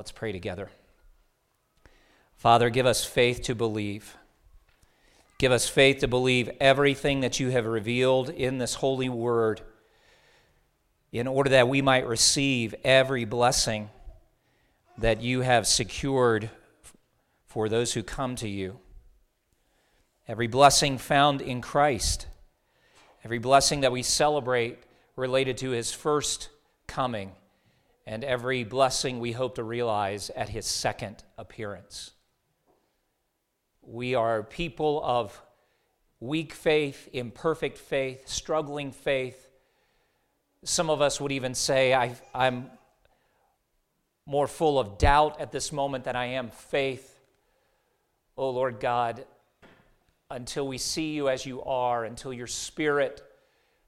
Let's pray together. Father, give us faith to believe. Give us faith to believe everything that you have revealed in this holy word in order that we might receive every blessing that you have secured for those who come to you. Every blessing found in Christ, every blessing that we celebrate related to his first coming, and every blessing we hope to realize at his second appearance. We are people of weak faith, imperfect faith, struggling faith. Some of us would even say, I, am more full of doubt at this moment than I am faith. Oh Lord God, until we see you as you are, until your Spirit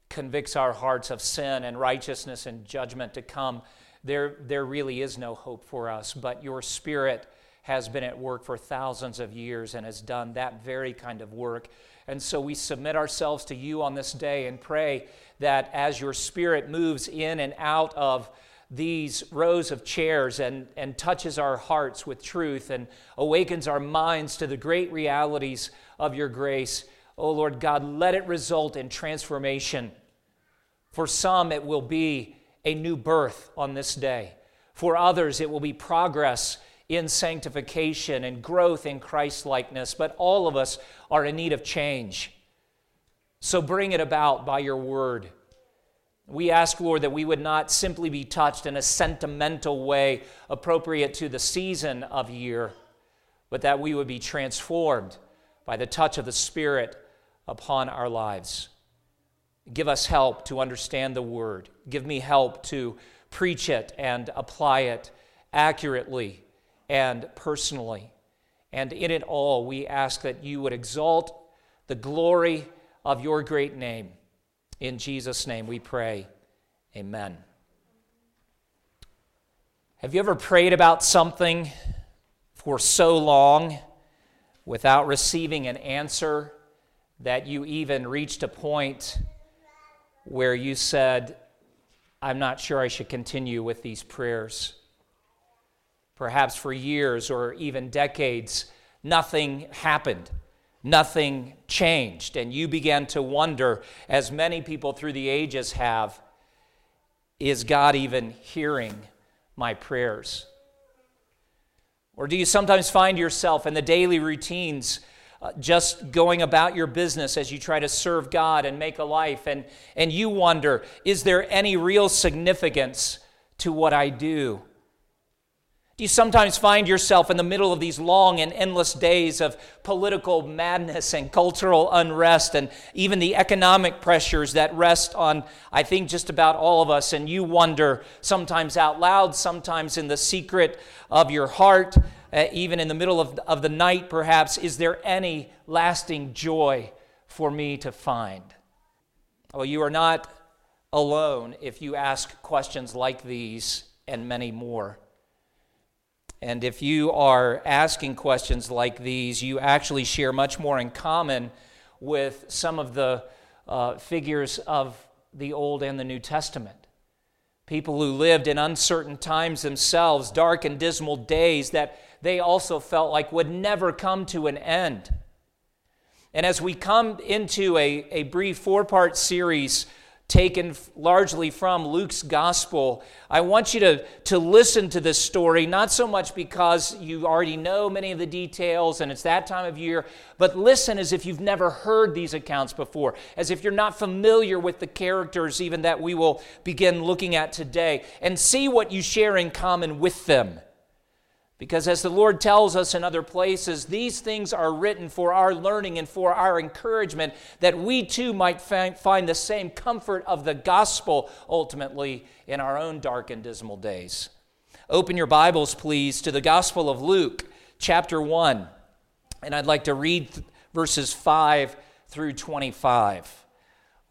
convicts our hearts of sin and righteousness and judgment to come, there, there really is no hope for us. But your Spirit has been at work for thousands of years and has done that very kind of work. And so we submit ourselves to you on this day and pray that as your Spirit moves in and out of these rows of chairs and, and touches our hearts with truth and awakens our minds to the great realities of your grace, oh Lord God, let it result in transformation. For some, it will be a new birth on this day. For others, it will be progress in sanctification and growth in Christ likeness. But all of us are in need of change. So bring it about by your word. We ask, Lord, that we would not simply be touched in a sentimental way appropriate to the season of year, but that we would be transformed by the touch of the Spirit upon our lives. Give us help to understand the word. Give me help to preach it and apply it accurately and personally. And in it all, we ask that you would exalt the glory of your great name. In Jesus' name we pray. Amen. Have you ever prayed about something for so long without receiving an answer that you even reached a point where you said, I'm not sure I should continue with these prayers? Perhaps for years or even decades, nothing happened nothing changed. And you began to wonder, as many people through the ages have, is God even hearing my prayers? Or do you sometimes find yourself in the daily routines Uh, just going about your business as you try to serve God and make a life, and, and you wonder, is there any real significance to what I do? Do you sometimes find yourself in the middle of these long and endless days of political madness and cultural unrest and even the economic pressures that rest on, I think, just about all of us? And you wonder, sometimes out loud, sometimes in the secret of your heart, uh, even in the middle of, of the night, perhaps, is there any lasting joy for me to find? Well, you are not alone if you ask questions like these and many more. And if you are asking questions like these, you actually share much more in common with some of the uh, figures of the Old and the New Testament. People who lived in uncertain times themselves, dark and dismal days that they also felt like would never come to an end. And as we come into a, a brief four part series taken largely from Luke's gospel. I want you to, to listen to this story, not so much because you already know many of the details and it's that time of year, but listen as if you've never heard these accounts before, as if you're not familiar with the characters, even that we will begin looking at today, and see what you share in common with them. Because as the Lord tells us in other places, these things are written for our learning and for our encouragement, that we too might find the same comfort of the gospel ultimately in our own dark and dismal days. Open your Bibles, please, to the Gospel of Luke, chapter 1. And I'd like to read verses 5 through 25.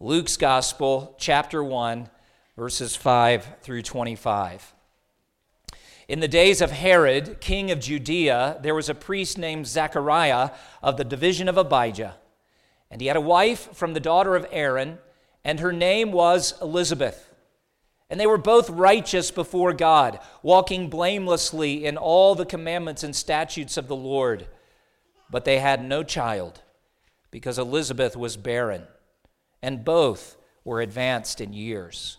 Luke's Gospel, chapter 1, verses 5 through 25. In the days of Herod, king of Judea, there was a priest named Zechariah of the division of Abijah. And he had a wife from the daughter of Aaron, and her name was Elizabeth. And they were both righteous before God, walking blamelessly in all the commandments and statutes of the Lord. But they had no child because Elizabeth was barren, and both were advanced in years.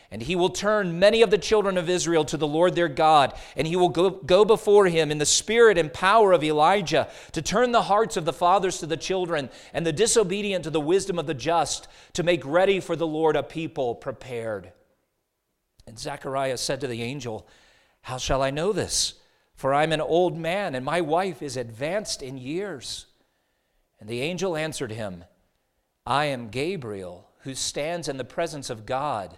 And he will turn many of the children of Israel to the Lord their God, and he will go, go before him in the spirit and power of Elijah to turn the hearts of the fathers to the children, and the disobedient to the wisdom of the just, to make ready for the Lord a people prepared. And Zechariah said to the angel, How shall I know this? For I'm an old man, and my wife is advanced in years. And the angel answered him, I am Gabriel, who stands in the presence of God.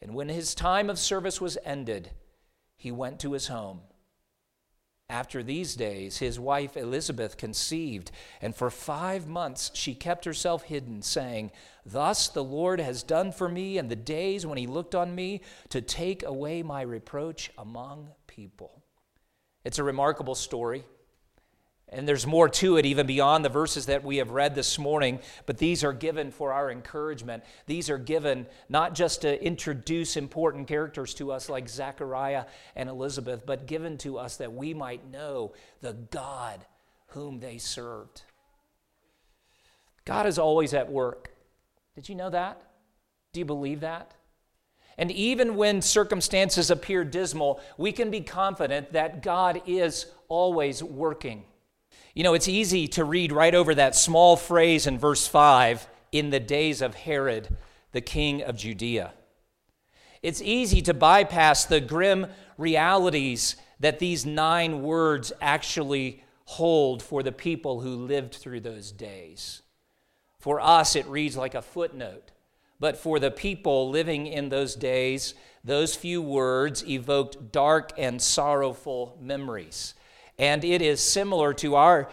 And when his time of service was ended, he went to his home. After these days, his wife Elizabeth conceived, and for five months she kept herself hidden, saying, Thus the Lord has done for me in the days when he looked on me to take away my reproach among people. It's a remarkable story. And there's more to it, even beyond the verses that we have read this morning, but these are given for our encouragement. These are given not just to introduce important characters to us like Zechariah and Elizabeth, but given to us that we might know the God whom they served. God is always at work. Did you know that? Do you believe that? And even when circumstances appear dismal, we can be confident that God is always working. You know, it's easy to read right over that small phrase in verse 5 in the days of Herod, the king of Judea. It's easy to bypass the grim realities that these nine words actually hold for the people who lived through those days. For us, it reads like a footnote. But for the people living in those days, those few words evoked dark and sorrowful memories. And it is similar to, our,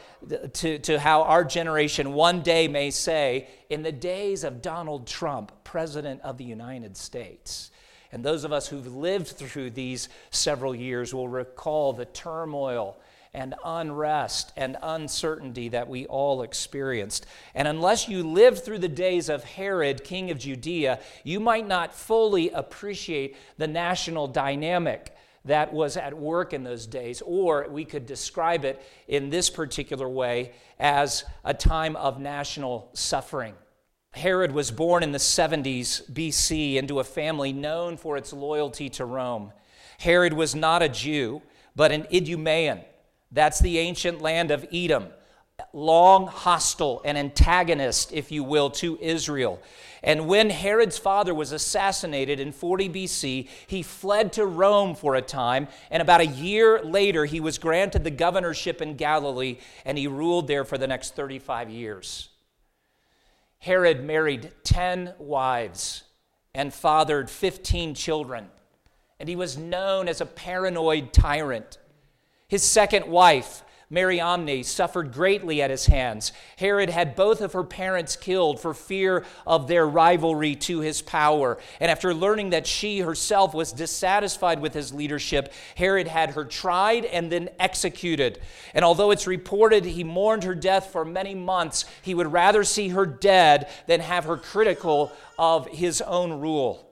to, to how our generation one day may say, in the days of Donald Trump, President of the United States. And those of us who've lived through these several years will recall the turmoil and unrest and uncertainty that we all experienced. And unless you lived through the days of Herod, king of Judea, you might not fully appreciate the national dynamic that was at work in those days, or we could describe it in this particular way as a time of national suffering. Herod was born in the 70s BC into a family known for its loyalty to Rome. Herod was not a Jew, but an Idumean. That's the ancient land of Edom, long hostile and antagonist, if you will, to Israel. And when Herod's father was assassinated in 40 BC, he fled to Rome for a time, and about a year later, he was granted the governorship in Galilee, and he ruled there for the next 35 years. Herod married 10 wives and fathered 15 children, and he was known as a paranoid tyrant. His second wife, Mariamne suffered greatly at his hands. Herod had both of her parents killed for fear of their rivalry to his power. And after learning that she herself was dissatisfied with his leadership, Herod had her tried and then executed. And although it's reported he mourned her death for many months, he would rather see her dead than have her critical of his own rule.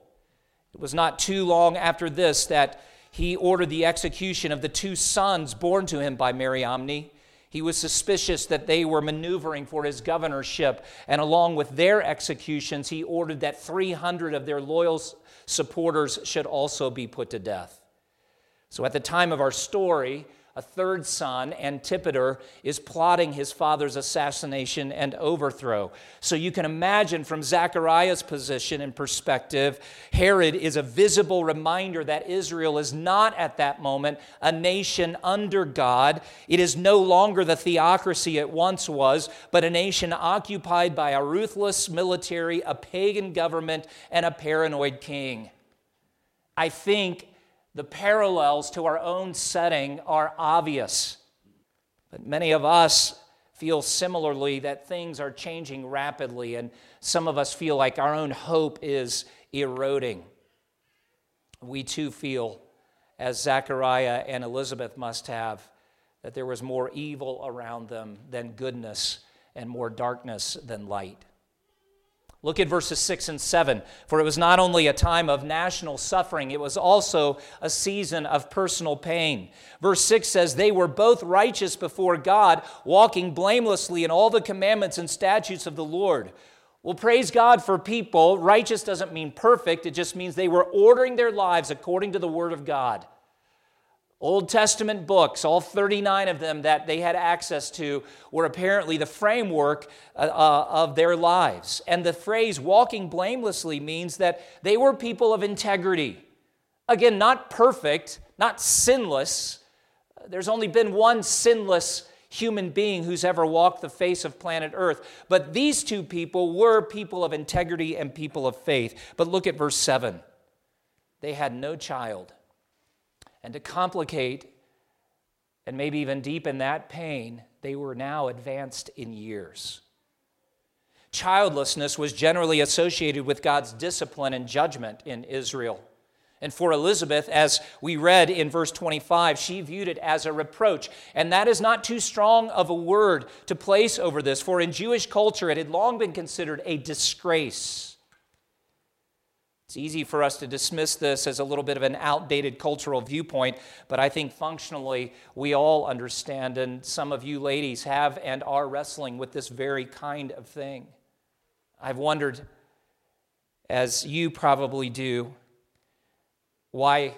It was not too long after this that he ordered the execution of the two sons born to him by Mariamne. He was suspicious that they were maneuvering for his governorship, and along with their executions, he ordered that 300 of their loyal supporters should also be put to death. So, at the time of our story, a third son, Antipater, is plotting his father's assassination and overthrow. So you can imagine from Zechariah's position and perspective, Herod is a visible reminder that Israel is not at that moment a nation under God. It is no longer the theocracy it once was, but a nation occupied by a ruthless military, a pagan government, and a paranoid king. I think the parallels to our own setting are obvious. But many of us feel similarly that things are changing rapidly, and some of us feel like our own hope is eroding. We too feel, as Zechariah and Elizabeth must have, that there was more evil around them than goodness and more darkness than light. Look at verses 6 and 7. For it was not only a time of national suffering, it was also a season of personal pain. Verse 6 says, They were both righteous before God, walking blamelessly in all the commandments and statutes of the Lord. Well, praise God for people. Righteous doesn't mean perfect, it just means they were ordering their lives according to the Word of God. Old Testament books, all 39 of them that they had access to, were apparently the framework uh, uh, of their lives. And the phrase walking blamelessly means that they were people of integrity. Again, not perfect, not sinless. There's only been one sinless human being who's ever walked the face of planet Earth. But these two people were people of integrity and people of faith. But look at verse 7. They had no child and to complicate and maybe even deepen that pain, they were now advanced in years. Childlessness was generally associated with God's discipline and judgment in Israel. And for Elizabeth, as we read in verse 25, she viewed it as a reproach. And that is not too strong of a word to place over this, for in Jewish culture it had long been considered a disgrace. It's easy for us to dismiss this as a little bit of an outdated cultural viewpoint, but I think functionally we all understand, and some of you ladies have and are wrestling with this very kind of thing. I've wondered, as you probably do, why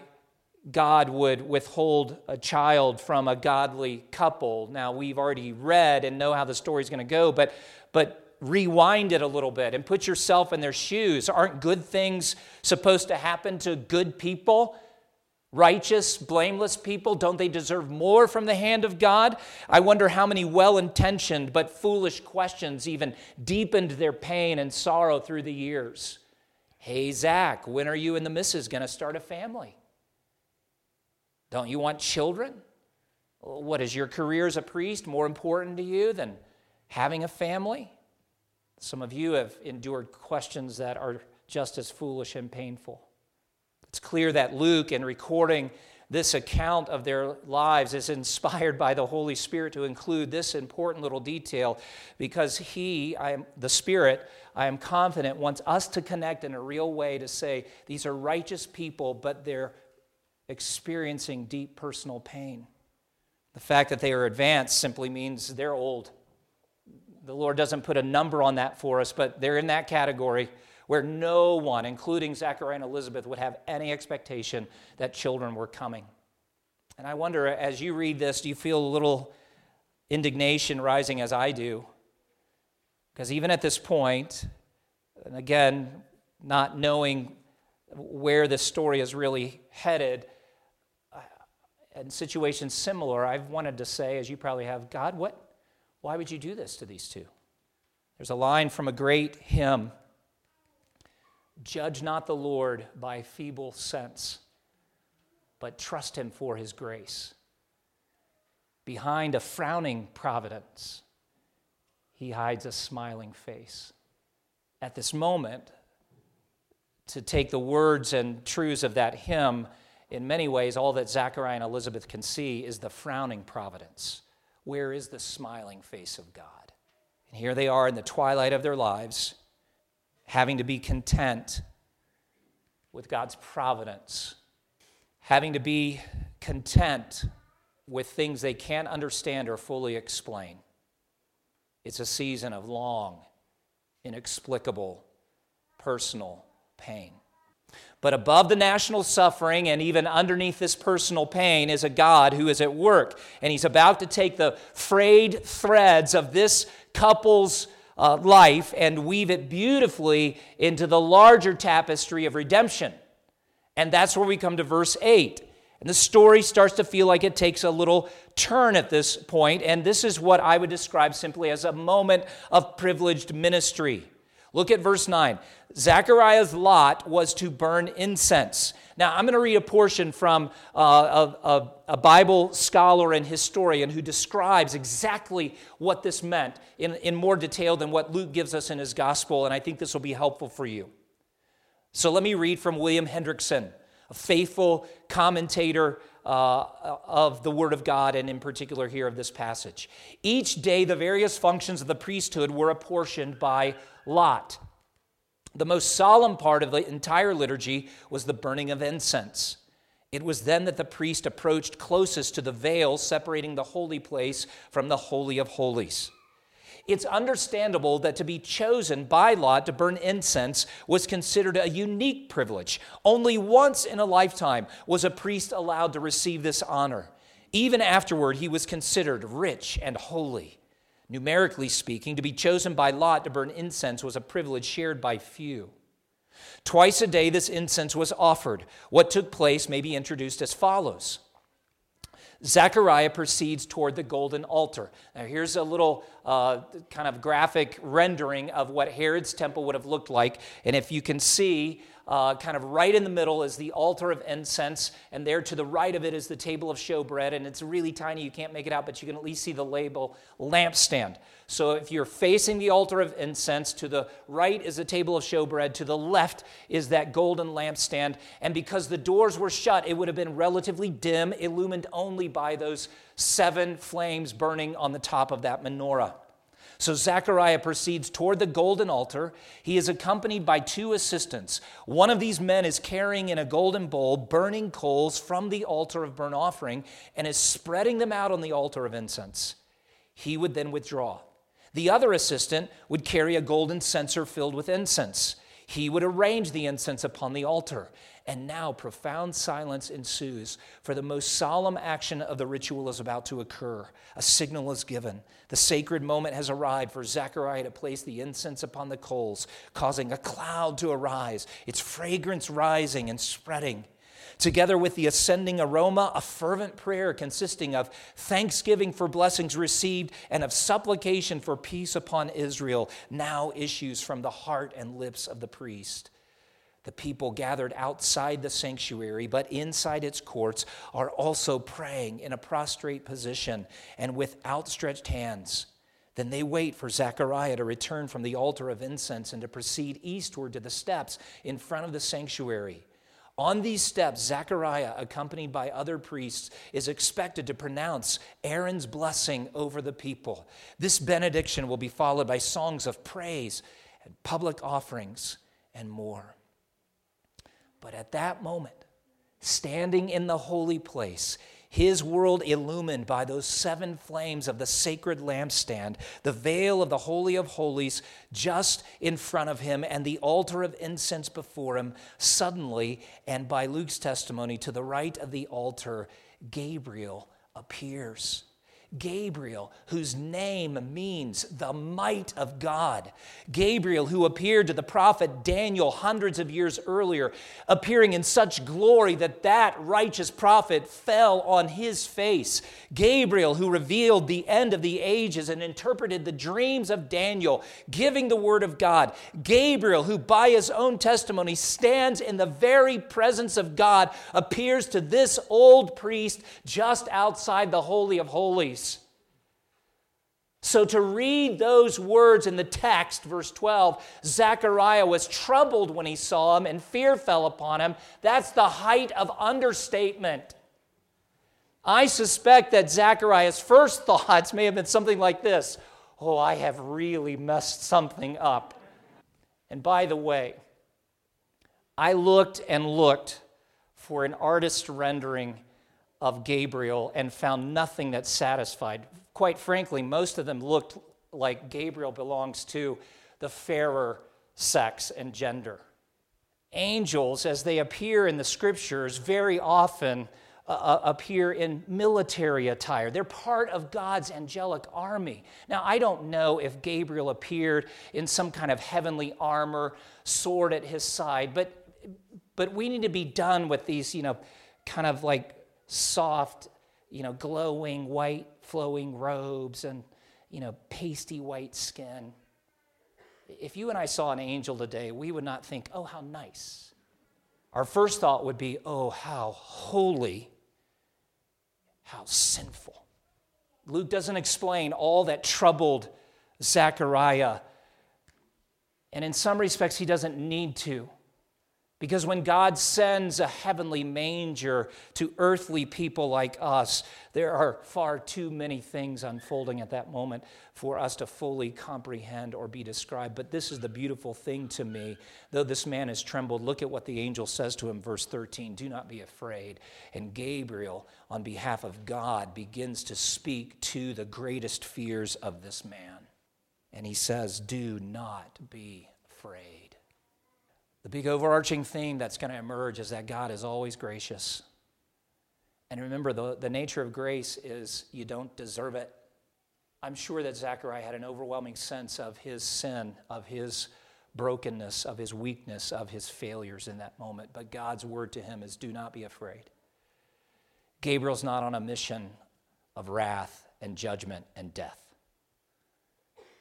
God would withhold a child from a godly couple. Now, we've already read and know how the story's going to go, but, but rewind it a little bit and put yourself in their shoes. Aren't good things supposed to happen to good people? Righteous, blameless people, don't they deserve more from the hand of God? I wonder how many well intentioned but foolish questions even deepened their pain and sorrow through the years. Hey, Zach, when are you and the missus going to start a family? Don't you want children? What is your career as a priest more important to you than having a family? Some of you have endured questions that are just as foolish and painful. It's clear that Luke, in recording this account of their lives, is inspired by the Holy Spirit to include this important little detail because He, I am, the Spirit, I am confident, wants us to connect in a real way to say these are righteous people, but they're experiencing deep personal pain. The fact that they are advanced simply means they're old the Lord doesn't put a number on that for us, but they're in that category where no one, including Zachariah and Elizabeth, would have any expectation that children were coming. And I wonder, as you read this, do you feel a little indignation rising as I do? Because even at this point, and again, not knowing where this story is really headed, uh, in situations similar, I've wanted to say, as you probably have, God, what, why would you do this to these two? There's a line from a great hymn Judge not the Lord by feeble sense, but trust him for his grace. behind a frowning providence, he hides a smiling face. At this moment, to take the words and truths of that hymn, in many ways, all that Zachariah and Elizabeth can see is the frowning providence. Where is the smiling face of God? And here they are in the twilight of their lives, having to be content with God's providence, having to be content with things they can't understand or fully explain. It's a season of long, inexplicable, personal pain. But above the national suffering and even underneath this personal pain is a God who is at work. And he's about to take the frayed threads of this couple's uh, life and weave it beautifully into the larger tapestry of redemption. And that's where we come to verse 8. And the story starts to feel like it takes a little turn at this point, and this is what I would describe simply as a moment of privileged ministry. Look at verse 9. Zechariah's lot was to burn incense. Now, I'm going to read a portion from uh, a, a, a, Bible scholar and historian who describes exactly what this meant in, in more detail than what Luke gives us in his gospel, and I think this will be helpful for you. So, let me read from William Hendriksen, a faithful commentator uh, of the Word of God, and in particular here of this passage. Each day, the various functions of the priesthood were apportioned by lot. The most solemn part of the entire liturgy was the burning of incense. It was then that the priest approached closest to the veil separating the holy place from the Holy of Holies. It's understandable that to be chosen by Lot to burn incense was considered a unique privilege. Only once in a lifetime was a priest allowed to receive this honor. Even afterward, he was considered rich and holy. Numerically speaking, to be chosen by Lot to burn incense was a privilege shared by few. Twice a day, this incense was offered. What took place may be introduced as follows Zechariah proceeds toward the golden altar. Now, here's a little uh, kind of graphic rendering of what Herod's temple would have looked like. And if you can see, uh, kind of right in the middle is the altar of incense, and there to the right of it is the table of showbread, and it's really tiny. You can't make it out, but you can at least see the label lampstand. So if you're facing the altar of incense, to the right is the table of showbread, to the left is that golden lampstand. And because the doors were shut, it would have been relatively dim, illumined only by those seven flames burning on the top of that menorah. So Zechariah proceeds toward the golden altar. He is accompanied by two assistants. One of these men is carrying in a golden bowl burning coals from the altar of burnt offering and is spreading them out on the altar of incense. He would then withdraw. The other assistant would carry a golden censer filled with incense. He would arrange the incense upon the altar. And now profound silence ensues, for the most solemn action of the ritual is about to occur. A signal is given. The sacred moment has arrived for Zechariah to place the incense upon the coals, causing a cloud to arise, its fragrance rising and spreading. Together with the ascending aroma, a fervent prayer consisting of thanksgiving for blessings received and of supplication for peace upon Israel now issues from the heart and lips of the priest. The people gathered outside the sanctuary, but inside its courts, are also praying in a prostrate position and with outstretched hands. Then they wait for Zechariah to return from the altar of incense and to proceed eastward to the steps in front of the sanctuary. On these steps, Zechariah, accompanied by other priests, is expected to pronounce Aaron's blessing over the people. This benediction will be followed by songs of praise and public offerings and more. But at that moment, standing in the holy place, his world illumined by those seven flames of the sacred lampstand, the veil of the Holy of Holies just in front of him, and the altar of incense before him, suddenly, and by Luke's testimony, to the right of the altar, Gabriel appears. Gabriel, whose name means the might of God. Gabriel, who appeared to the prophet Daniel hundreds of years earlier, appearing in such glory that that righteous prophet fell on his face. Gabriel, who revealed the end of the ages and interpreted the dreams of Daniel, giving the word of God. Gabriel, who by his own testimony stands in the very presence of God, appears to this old priest just outside the Holy of Holies. So, to read those words in the text, verse 12, Zechariah was troubled when he saw him and fear fell upon him. That's the height of understatement. I suspect that Zechariah's first thoughts may have been something like this Oh, I have really messed something up. And by the way, I looked and looked for an artist rendering of Gabriel and found nothing that satisfied. Quite frankly, most of them looked like Gabriel belongs to the fairer sex and gender. Angels, as they appear in the scriptures, very often uh, uh, appear in military attire. They're part of God's angelic army. Now, I don't know if Gabriel appeared in some kind of heavenly armor, sword at his side, but, but we need to be done with these, you know, kind of like soft, you know, glowing white flowing robes and, you know, pasty white skin. If you and I saw an angel today, we would not think, oh, how nice. Our first thought would be, oh, how holy how sinful. Luke doesn't explain all that troubled Zechariah. And in some respects, he doesn't need to. Because when God sends a heavenly manger to earthly people like us, there are far too many things unfolding at that moment for us to fully comprehend or be described. But this is the beautiful thing to me. Though this man has trembled, look at what the angel says to him, verse 13 Do not be afraid. And Gabriel, on behalf of God, begins to speak to the greatest fears of this man. And he says, Do not be afraid. The big overarching theme that's going to emerge is that God is always gracious. And remember, the, the nature of grace is you don't deserve it. I'm sure that Zechariah had an overwhelming sense of his sin, of his brokenness, of his weakness, of his failures in that moment. But God's word to him is do not be afraid. Gabriel's not on a mission of wrath and judgment and death.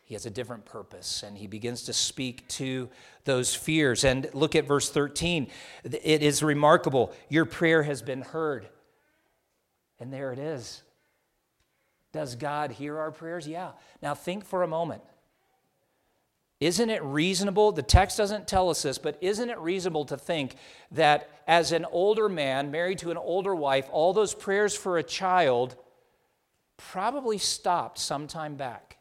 He has a different purpose, and he begins to speak to those fears. And look at verse 13. It is remarkable. Your prayer has been heard. And there it is. Does God hear our prayers? Yeah. Now think for a moment. Isn't it reasonable? The text doesn't tell us this, but isn't it reasonable to think that as an older man married to an older wife, all those prayers for a child probably stopped sometime back?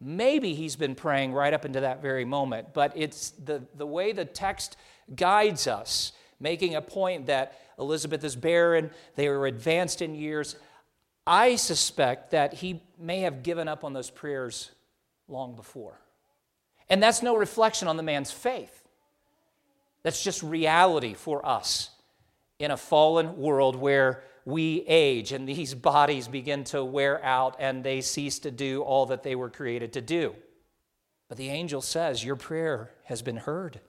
Maybe he's been praying right up into that very moment, but it's the, the way the text guides us, making a point that Elizabeth is barren, they were advanced in years. I suspect that he may have given up on those prayers long before. And that's no reflection on the man's faith. That's just reality for us in a fallen world where we age and these bodies begin to wear out and they cease to do all that they were created to do. But the angel says, Your prayer has been heard.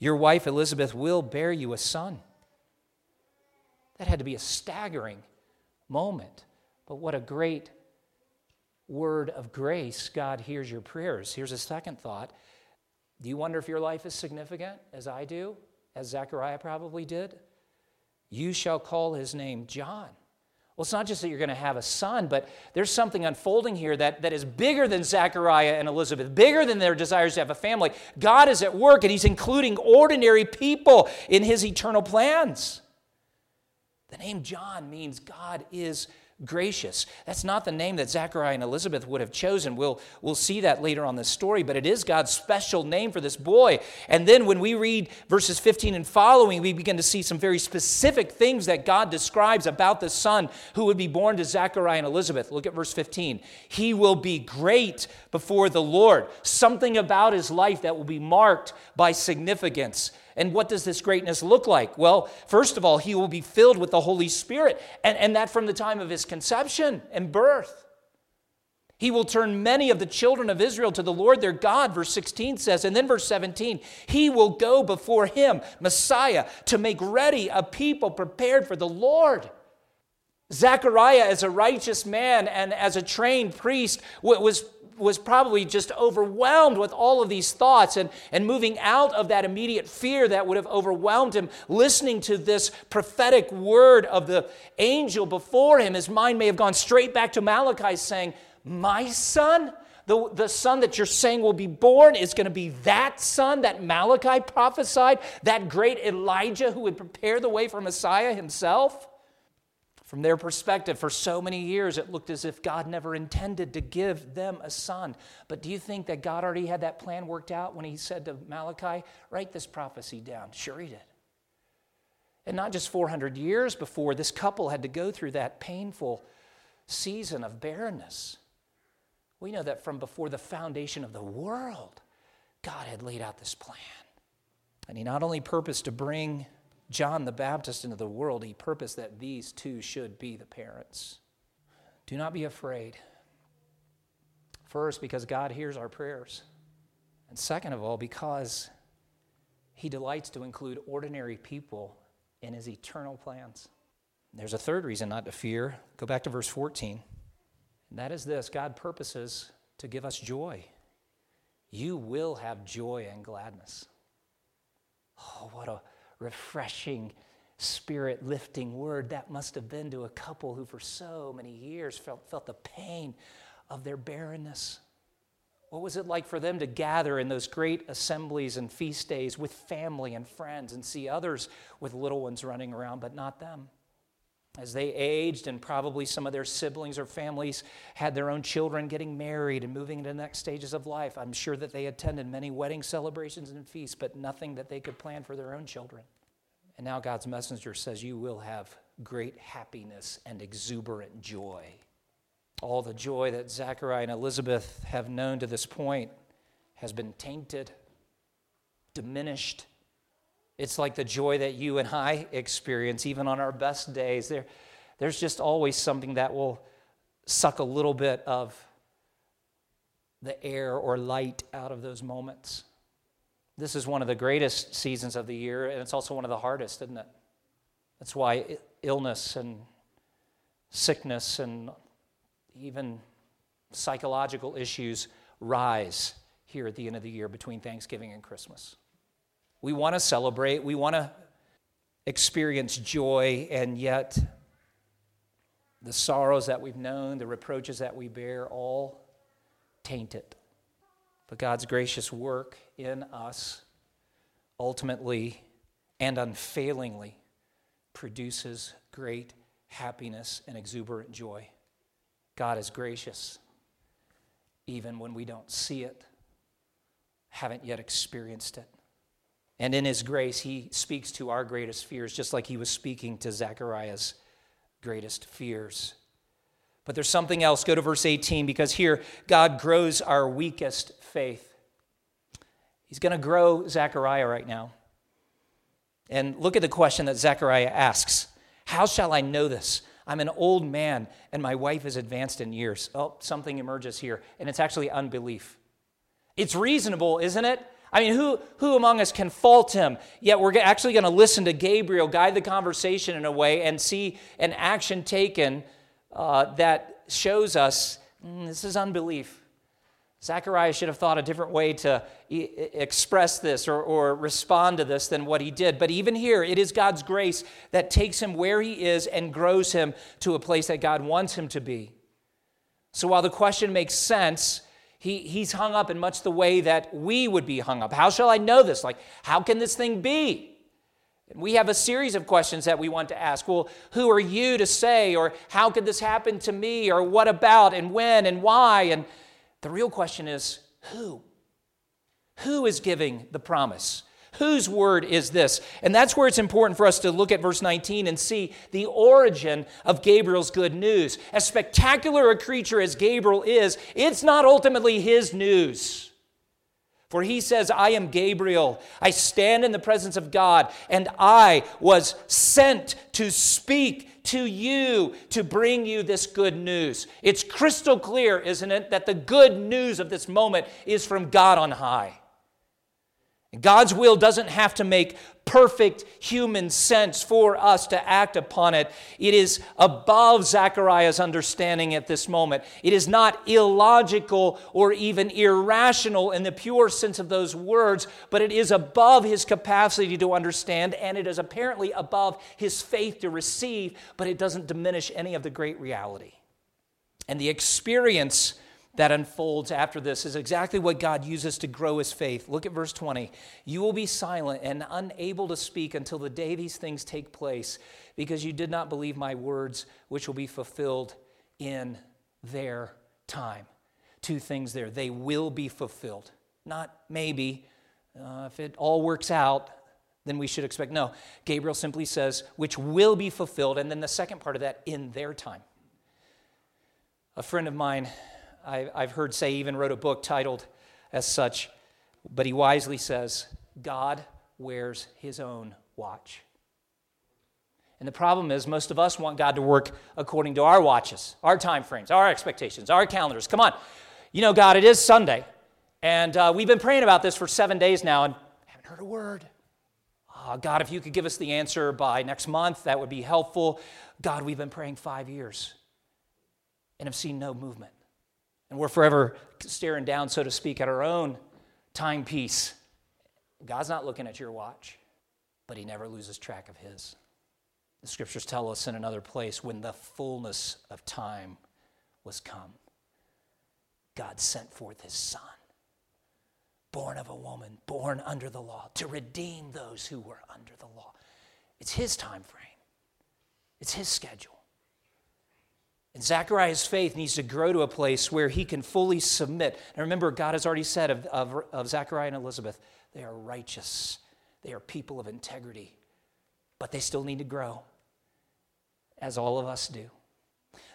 Your wife Elizabeth will bear you a son. That had to be a staggering moment. But what a great word of grace. God hears your prayers. Here's a second thought. Do you wonder if your life is significant, as I do, as Zechariah probably did? You shall call his name John. Well, it's not just that you're going to have a son, but there's something unfolding here that, that is bigger than Zechariah and Elizabeth, bigger than their desires to have a family. God is at work, and He's including ordinary people in His eternal plans. The name John means God is gracious. That's not the name that Zachariah and Elizabeth would have chosen. We'll, we'll see that later on the story, but it is God's special name for this boy. And then when we read verses 15 and following, we begin to see some very specific things that God describes about the son who would be born to Zachariah and Elizabeth. Look at verse 15. He will be great before the Lord. Something about his life that will be marked by significance. And what does this greatness look like? Well, first of all, he will be filled with the Holy Spirit, and, and that from the time of his conception and birth. He will turn many of the children of Israel to the Lord their God, verse 16 says. And then verse 17, he will go before him, Messiah, to make ready a people prepared for the Lord. Zechariah, as a righteous man and as a trained priest, was, was probably just overwhelmed with all of these thoughts and, and moving out of that immediate fear that would have overwhelmed him, listening to this prophetic word of the angel before him. His mind may have gone straight back to Malachi saying, my son? The, the son that you're saying will be born is going to be that son that Malachi prophesied, that great Elijah who would prepare the way for Messiah himself? From their perspective, for so many years, it looked as if God never intended to give them a son. But do you think that God already had that plan worked out when he said to Malachi, Write this prophecy down? Sure, he did. And not just 400 years before, this couple had to go through that painful season of barrenness. We know that from before the foundation of the world, God had laid out this plan. And He not only purposed to bring John the Baptist into the world, He purposed that these two should be the parents. Do not be afraid. First, because God hears our prayers. And second of all, because He delights to include ordinary people in His eternal plans. There's a third reason not to fear. Go back to verse 14. And that is this God purposes to give us joy. You will have joy and gladness. Oh, what a refreshing, spirit lifting word that must have been to a couple who, for so many years, felt, felt the pain of their barrenness. What was it like for them to gather in those great assemblies and feast days with family and friends and see others with little ones running around, but not them? as they aged, and probably some of their siblings or families had their own children getting married and moving into the next stages of life. I'm sure that they attended many wedding celebrations and feasts, but nothing that they could plan for their own children. And now God's messenger says, You will have great happiness and exuberant joy. All the joy that Zachariah and Elizabeth have known to this point has been tainted, diminished, it's like the joy that you and I experience, even on our best days. There, there's just always something that will suck a little bit of the air or light out of those moments. This is one of the greatest seasons of the year, and it's also one of the hardest, isn't it? That's why illness and sickness and even psychological issues rise here at the end of the year between Thanksgiving and Christmas. We want to celebrate, we want to experience joy, and yet the sorrows that we've known, the reproaches that we bear, all taint it. But God's gracious work in us ultimately and unfailingly produces great happiness and exuberant joy. God is gracious even when we don't see it, haven't yet experienced it. And in his grace, he speaks to our greatest fears, just like he was speaking to Zechariah's greatest fears. But there's something else. Go to verse 18 because here God grows our weakest faith. He's going to grow Zechariah right now. And look at the question that Zechariah asks How shall I know this? I'm an old man and my wife is advanced in years. Oh, something emerges here, and it's actually unbelief. It's reasonable, isn't it? I mean, who, who among us can fault him? Yet we're actually going to listen to Gabriel guide the conversation in a way and see an action taken uh, that shows us mm, this is unbelief. Zechariah should have thought a different way to e- express this or, or respond to this than what he did. But even here, it is God's grace that takes him where he is and grows him to a place that God wants him to be. So while the question makes sense, he, he's hung up in much the way that we would be hung up. How shall I know this? Like, how can this thing be? We have a series of questions that we want to ask. Well, who are you to say? Or how could this happen to me? Or what about? And when? And why? And the real question is who? Who is giving the promise? Whose word is this? And that's where it's important for us to look at verse 19 and see the origin of Gabriel's good news. As spectacular a creature as Gabriel is, it's not ultimately his news. For he says, I am Gabriel. I stand in the presence of God, and I was sent to speak to you to bring you this good news. It's crystal clear, isn't it, that the good news of this moment is from God on high. God's will doesn't have to make perfect human sense for us to act upon it. It is above Zechariah's understanding at this moment. It is not illogical or even irrational in the pure sense of those words, but it is above his capacity to understand, and it is apparently above his faith to receive, but it doesn't diminish any of the great reality. And the experience that unfolds after this is exactly what God uses to grow his faith. Look at verse 20. You will be silent and unable to speak until the day these things take place, because you did not believe my words, which will be fulfilled in their time. Two things there. They will be fulfilled. Not maybe. Uh, if it all works out, then we should expect. No. Gabriel simply says, which will be fulfilled. And then the second part of that, in their time. A friend of mine I, have heard say, even wrote a book titled as such, but he wisely says, God wears his own watch. And the problem is, most of us want God to work according to our watches, our time frames, our expectations, our calendars. Come on. You know, God, it is Sunday. And uh, we've been praying about this for seven days now and haven't heard a word. Uh, God, if you could give us the answer by next month, that would be helpful. God, we've been praying five years and have seen no movement. And we're forever staring down, so to speak, at our own timepiece. God's not looking at your watch, but He never loses track of His. The scriptures tell us in another place when the fullness of time was come, God sent forth His Son, born of a woman, born under the law, to redeem those who were under the law. It's His time frame, it's His schedule. And Zechariah's faith needs to grow to a place where he can fully submit. And remember, God has already said of, of, of Zechariah and Elizabeth, they are righteous, they are people of integrity, but they still need to grow, as all of us do.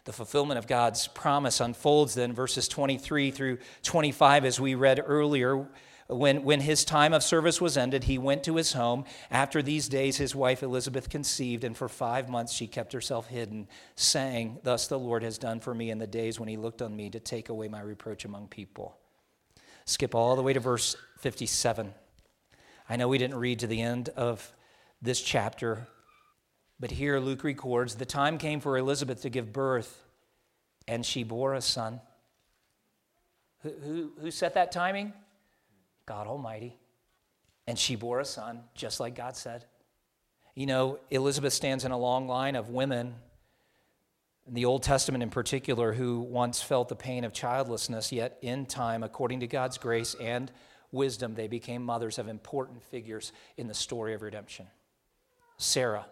The fulfillment of God's promise unfolds then, verses 23 through 25, as we read earlier when, when his time of service was ended, he went to his home. After these days, his wife Elizabeth conceived, and for five months she kept herself hidden, saying, Thus the Lord has done for me in the days when he looked on me to take away my reproach among people. Skip all the way to verse 57. I know we didn't read to the end of this chapter, but here Luke records the time came for Elizabeth to give birth, and she bore a son. Who, who, who set that timing? God Almighty. And she bore a son, just like God said. You know, Elizabeth stands in a long line of women, in the Old Testament in particular, who once felt the pain of childlessness, yet in time, according to God's grace and wisdom, they became mothers of important figures in the story of redemption. Sarah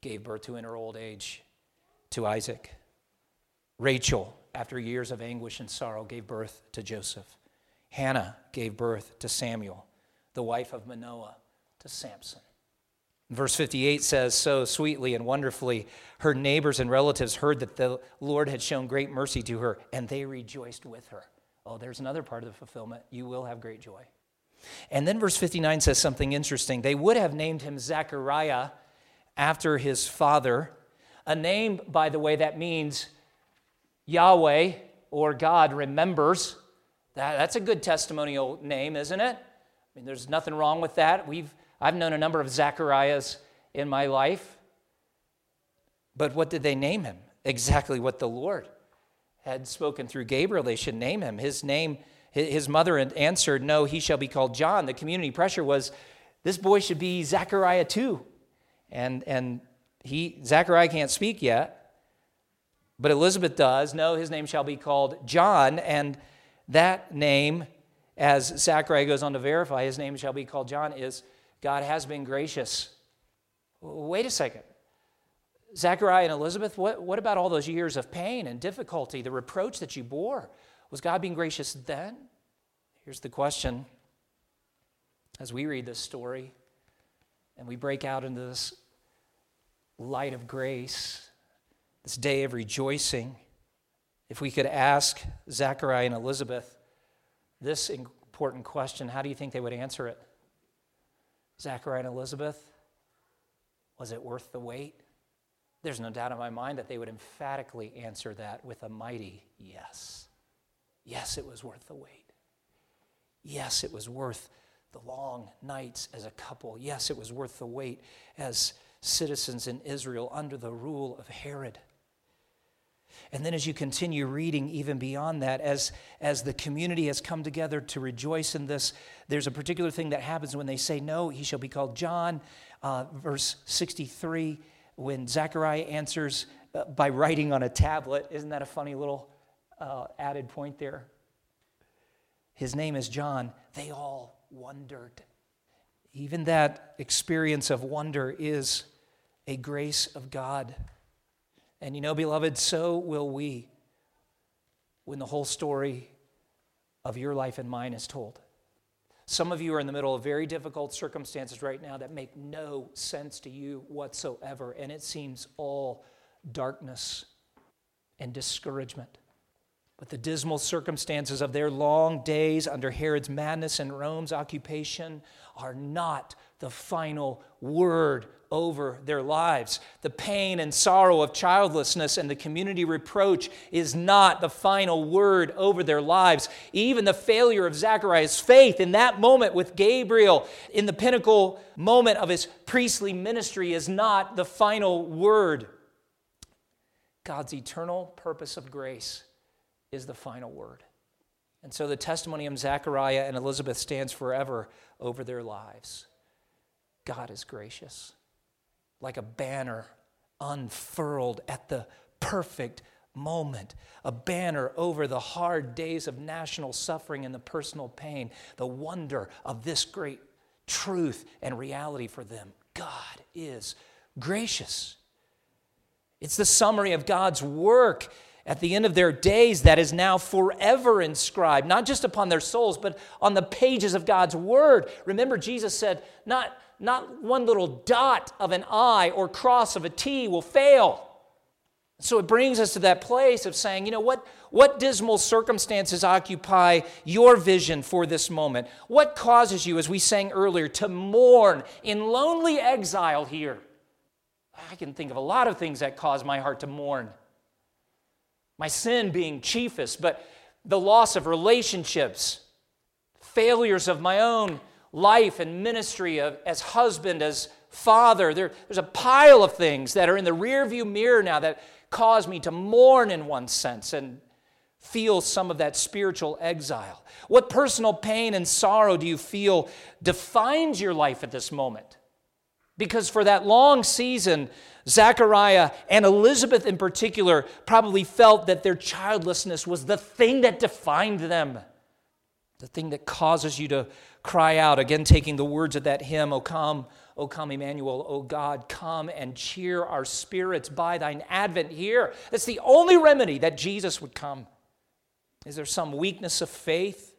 gave birth to in her old age to Isaac. Rachel, after years of anguish and sorrow, gave birth to Joseph. Hannah gave birth to Samuel, the wife of Manoah to Samson. Verse 58 says, So sweetly and wonderfully, her neighbors and relatives heard that the Lord had shown great mercy to her, and they rejoiced with her. Oh, there's another part of the fulfillment. You will have great joy. And then verse 59 says something interesting. They would have named him Zechariah after his father, a name, by the way, that means Yahweh or God remembers. That, that's a good testimonial name, isn't it? I mean, there's nothing wrong with that. We've, I've known a number of Zacharias in my life. But what did they name him? Exactly what the Lord had spoken through Gabriel. They should name him. His name, his mother answered, No, he shall be called John. The community pressure was, This boy should be Zachariah too. And, and he, Zachariah can't speak yet, but Elizabeth does. No, his name shall be called John. And that name, as Zechariah goes on to verify, his name shall be called John, is God has been gracious. Wait a second. Zechariah and Elizabeth, what, what about all those years of pain and difficulty, the reproach that you bore? Was God being gracious then? Here's the question as we read this story and we break out into this light of grace, this day of rejoicing. If we could ask Zachariah and Elizabeth this important question. How do you think they would answer it? Zachariah and Elizabeth, was it worth the wait? There's no doubt in my mind that they would emphatically answer that with a mighty yes. Yes, it was worth the wait. Yes, it was worth the long nights as a couple. Yes, it was worth the wait as citizens in Israel under the rule of Herod. And then, as you continue reading, even beyond that, as, as the community has come together to rejoice in this, there's a particular thing that happens when they say, No, he shall be called John. Uh, verse 63, when Zechariah answers uh, by writing on a tablet. Isn't that a funny little uh, added point there? His name is John. They all wondered. Even that experience of wonder is a grace of God. And you know, beloved, so will we when the whole story of your life and mine is told. Some of you are in the middle of very difficult circumstances right now that make no sense to you whatsoever, and it seems all darkness and discouragement. But the dismal circumstances of their long days under Herod's madness and Rome's occupation are not the final word over their lives. The pain and sorrow of childlessness and the community reproach is not the final word over their lives. Even the failure of Zachariah's faith in that moment with Gabriel in the pinnacle moment of his priestly ministry is not the final word. God's eternal purpose of grace is the final word. And so the testimony of Zechariah and Elizabeth stands forever over their lives. God is gracious, like a banner unfurled at the perfect moment, a banner over the hard days of national suffering and the personal pain, the wonder of this great truth and reality for them. God is gracious. It's the summary of God's work at the end of their days that is now forever inscribed, not just upon their souls, but on the pages of God's word. Remember, Jesus said, not, not one little dot of an I or cross of a T will fail. So it brings us to that place of saying, you know, what, what dismal circumstances occupy your vision for this moment? What causes you, as we sang earlier, to mourn in lonely exile here? I can think of a lot of things that cause my heart to mourn my sin being chiefest, but the loss of relationships, failures of my own life and ministry of, as husband, as father. There, there's a pile of things that are in the rearview mirror now that cause me to mourn in one sense and feel some of that spiritual exile. What personal pain and sorrow do you feel defines your life at this moment? Because for that long season, Zachariah and Elizabeth in particular probably felt that their childlessness was the thing that defined them, the thing that causes you to cry out. Again, taking the words of that hymn, O come, O come, Emmanuel, O God, come and cheer our spirits by thine advent here. That's the only remedy that Jesus would come. Is there some weakness of faith?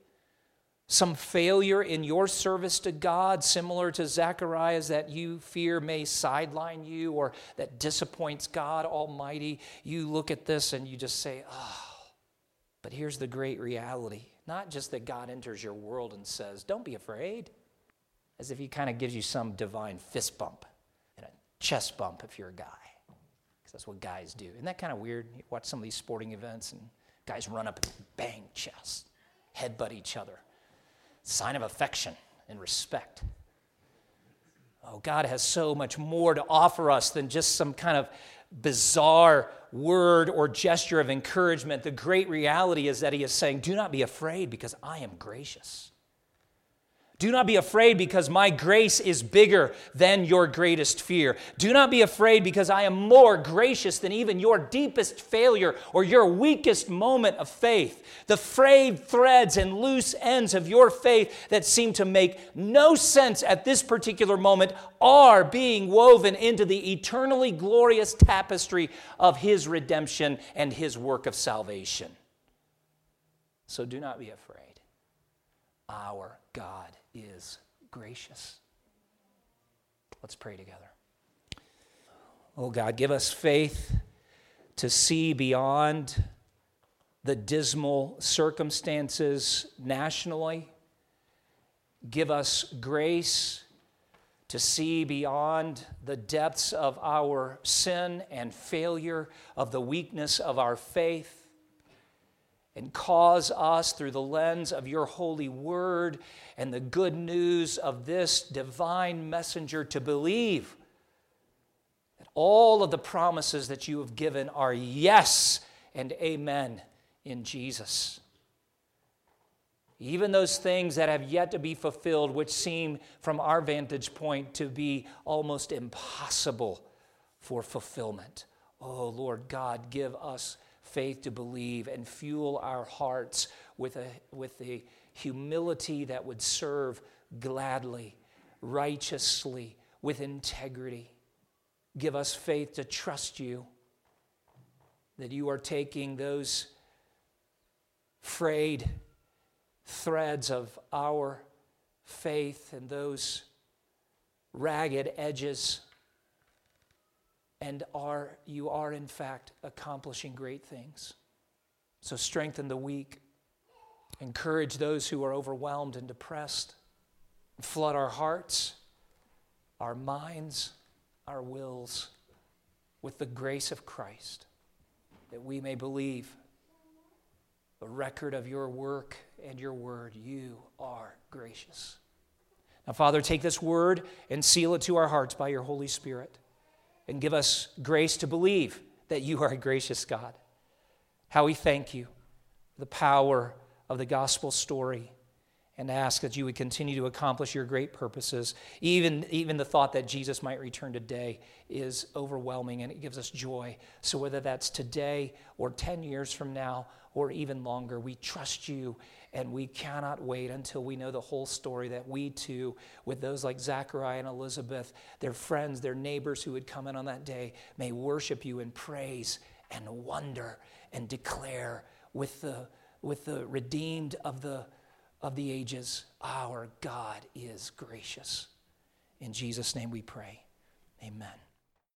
Some failure in your service to God, similar to Zachariah's, that you fear may sideline you or that disappoints God Almighty, you look at this and you just say, oh. But here's the great reality not just that God enters your world and says, don't be afraid, as if he kind of gives you some divine fist bump and a chest bump if you're a guy. Because that's what guys do. Isn't that kind of weird? You watch some of these sporting events and guys run up and bang chest, headbutt each other sign of affection and respect. Oh, God has so much more to offer us than just some kind of bizarre word or gesture of encouragement. The great reality is that He is saying, Do not be afraid because I am gracious. Do not be afraid because my grace is bigger than your greatest fear. Do not be afraid because I am more gracious than even your deepest failure or your weakest moment of faith. The frayed threads and loose ends of your faith that seem to make no sense at this particular moment are being woven into the eternally glorious tapestry of His redemption and His work of salvation. So do not be afraid. Our God is gracious. Let's pray together. Oh God, give us faith to see beyond the dismal circumstances nationally Give us grace to see beyond the depths of our sin and failure, of the weakness of our faith, and cause us through the lens of your holy word and the good news of this divine messenger to believe that all of the promises that you have given are yes and amen in Jesus. Even those things that have yet to be fulfilled, which seem from our vantage point to be almost impossible for fulfillment. Oh, Lord God, give us faith to believe and fuel our hearts with a, with a humility that would serve gladly, righteously, with integrity. Give us faith to trust you, that you are taking those frayed threads of our faith and those ragged edges and are you are in fact accomplishing great things so strengthen the weak encourage those who are overwhelmed and depressed flood our hearts our minds our wills with the grace of Christ that we may believe a record of your work and your word. You are gracious. Now, Father, take this word and seal it to our hearts by your Holy Spirit and give us grace to believe that you are a gracious God. How we thank you for the power of the gospel story and ask that you would continue to accomplish your great purposes. Even, even the thought that Jesus might return today is overwhelming and it gives us joy. So, whether that's today or 10 years from now or even longer, we trust you and we cannot wait until we know the whole story that we too, with those like Zachariah and Elizabeth, their friends, their neighbors who would come in on that day, may worship you in praise and wonder and declare with the, with the redeemed of the of the ages, our God is gracious. In Jesus' name we pray. Amen.